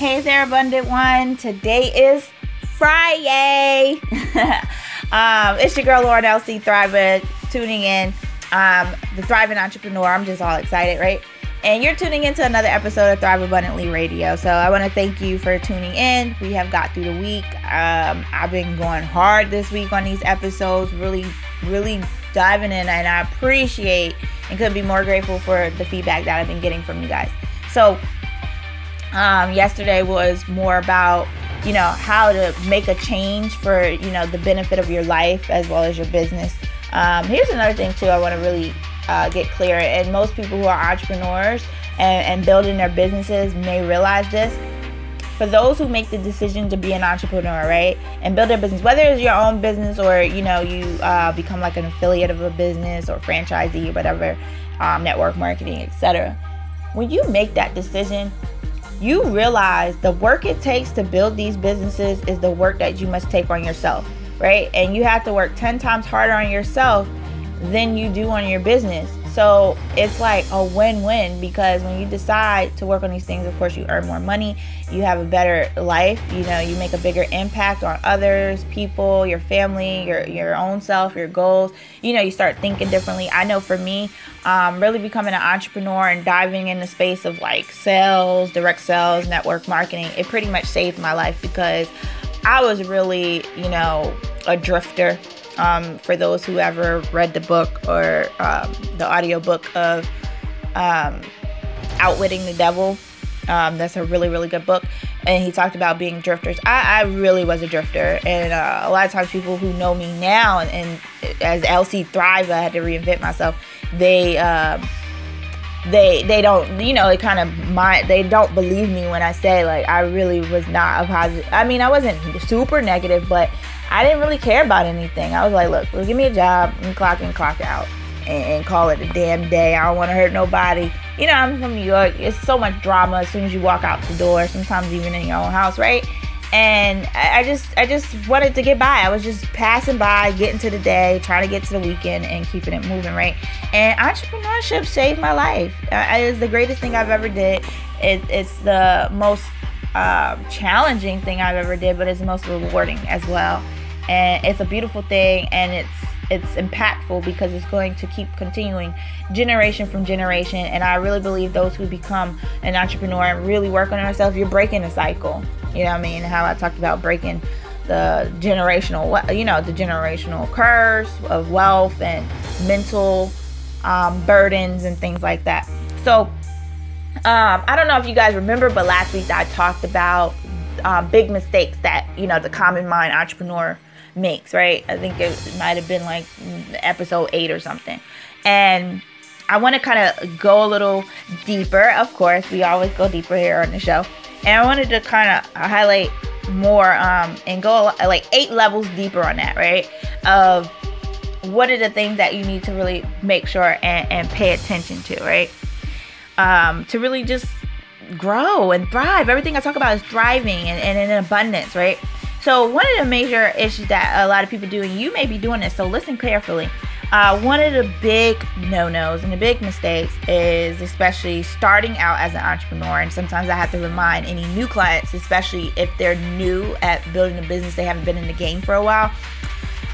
Hey there, Abundant One. Today is Friday. um, it's your girl, Lauren LC Thriver, tuning in. Um, the Thriving Entrepreneur. I'm just all excited, right? And you're tuning into another episode of Thrive Abundantly Radio. So I want to thank you for tuning in. We have got through the week. Um, I've been going hard this week on these episodes, really, really diving in, and I appreciate and couldn't be more grateful for the feedback that I've been getting from you guys. So, um, yesterday was more about you know how to make a change for you know the benefit of your life as well as your business. Um, here's another thing too. I want to really uh, get clear, and most people who are entrepreneurs and, and building their businesses may realize this for those who make the decision to be an entrepreneur, right, and build their business, whether it's your own business or you know you uh, become like an affiliate of a business or franchisee or whatever, um, network marketing, etc. When you make that decision, you realize the work it takes to build these businesses is the work that you must take on yourself, right? And you have to work 10 times harder on yourself than you do on your business. So it's like a win win because when you decide to work on these things, of course, you earn more money, you have a better life, you know, you make a bigger impact on others, people, your family, your, your own self, your goals. You know, you start thinking differently. I know for me, um, really becoming an entrepreneur and diving in the space of like sales, direct sales, network marketing, it pretty much saved my life because I was really, you know, a drifter um, for those who ever read the book or um, the audiobook of um, Outwitting the Devil. Um, that's a really, really good book. And he talked about being drifters. I, I really was a drifter. And uh, a lot of times, people who know me now, and, and as LC Thrive, I had to reinvent myself. They, uh, they they don't you know they kind of mind they don't believe me when i say like i really was not a positive i mean i wasn't super negative but I didn't really care about anything. I was like, look, well, give me a job and clock in, clock out, and, and call it a damn day. I don't want to hurt nobody. You know, I'm from New York. It's so much drama as soon as you walk out the door. Sometimes even in your own house, right? And I, just, I just wanted to get by. I was just passing by, getting to the day, trying to get to the weekend, and keeping it moving, right? And entrepreneurship saved my life. It is the greatest thing I've ever did. It, it's the most uh, challenging thing I've ever did, but it's the most rewarding as well and it's a beautiful thing and it's it's impactful because it's going to keep continuing generation from generation. And i really believe those who become an entrepreneur and really work on ourselves you're breaking a cycle. You know what i mean? How i talked about breaking the generational you know the generational curse of wealth and mental um, burdens and things like that. So um, i don't know if you guys remember but last week i talked about um, big mistakes that you know the common mind entrepreneur makes, right? I think it might have been like episode eight or something. And I want to kind of go a little deeper. Of course, we always go deeper here on the show. And I wanted to kind of highlight more um, and go like eight levels deeper on that, right? Of what are the things that you need to really make sure and, and pay attention to, right? Um, to really just grow and thrive. Everything I talk about is thriving and, and in abundance, right? So, one of the major issues that a lot of people do, and you may be doing this, so listen carefully. Uh, one of the big no nos and the big mistakes is especially starting out as an entrepreneur. And sometimes I have to remind any new clients, especially if they're new at building a business, they haven't been in the game for a while.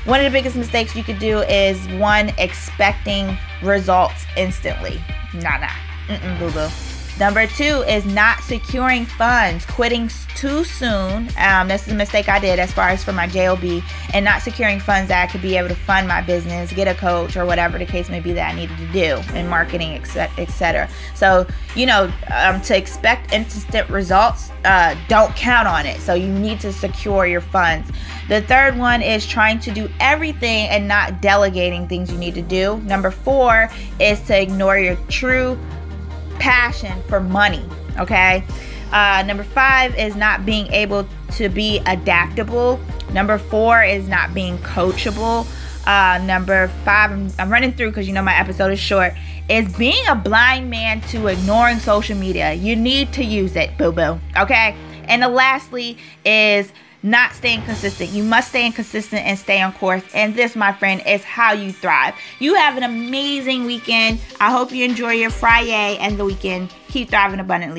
One of the biggest mistakes you could do is one, expecting results instantly. Nah, nah. Mm-mm, boo boo. Number two is not securing funds, quitting too soon. Um, this is a mistake I did as far as for my JOB, and not securing funds that I could be able to fund my business, get a coach, or whatever the case may be that I needed to do in marketing, etc. So, you know, um, to expect instant results, uh, don't count on it. So, you need to secure your funds. The third one is trying to do everything and not delegating things you need to do. Number four is to ignore your true passion for money. Okay. Uh, number five is not being able to be adaptable. Number four is not being coachable. Uh, number five, I'm, I'm running through because you know my episode is short, is being a blind man to ignoring social media. You need to use it, boo boo. Okay. And the lastly is not staying consistent. You must stay consistent and stay on course. And this, my friend, is how you thrive. You have an amazing weekend. I hope you enjoy your Friday and the weekend. Keep thriving abundantly.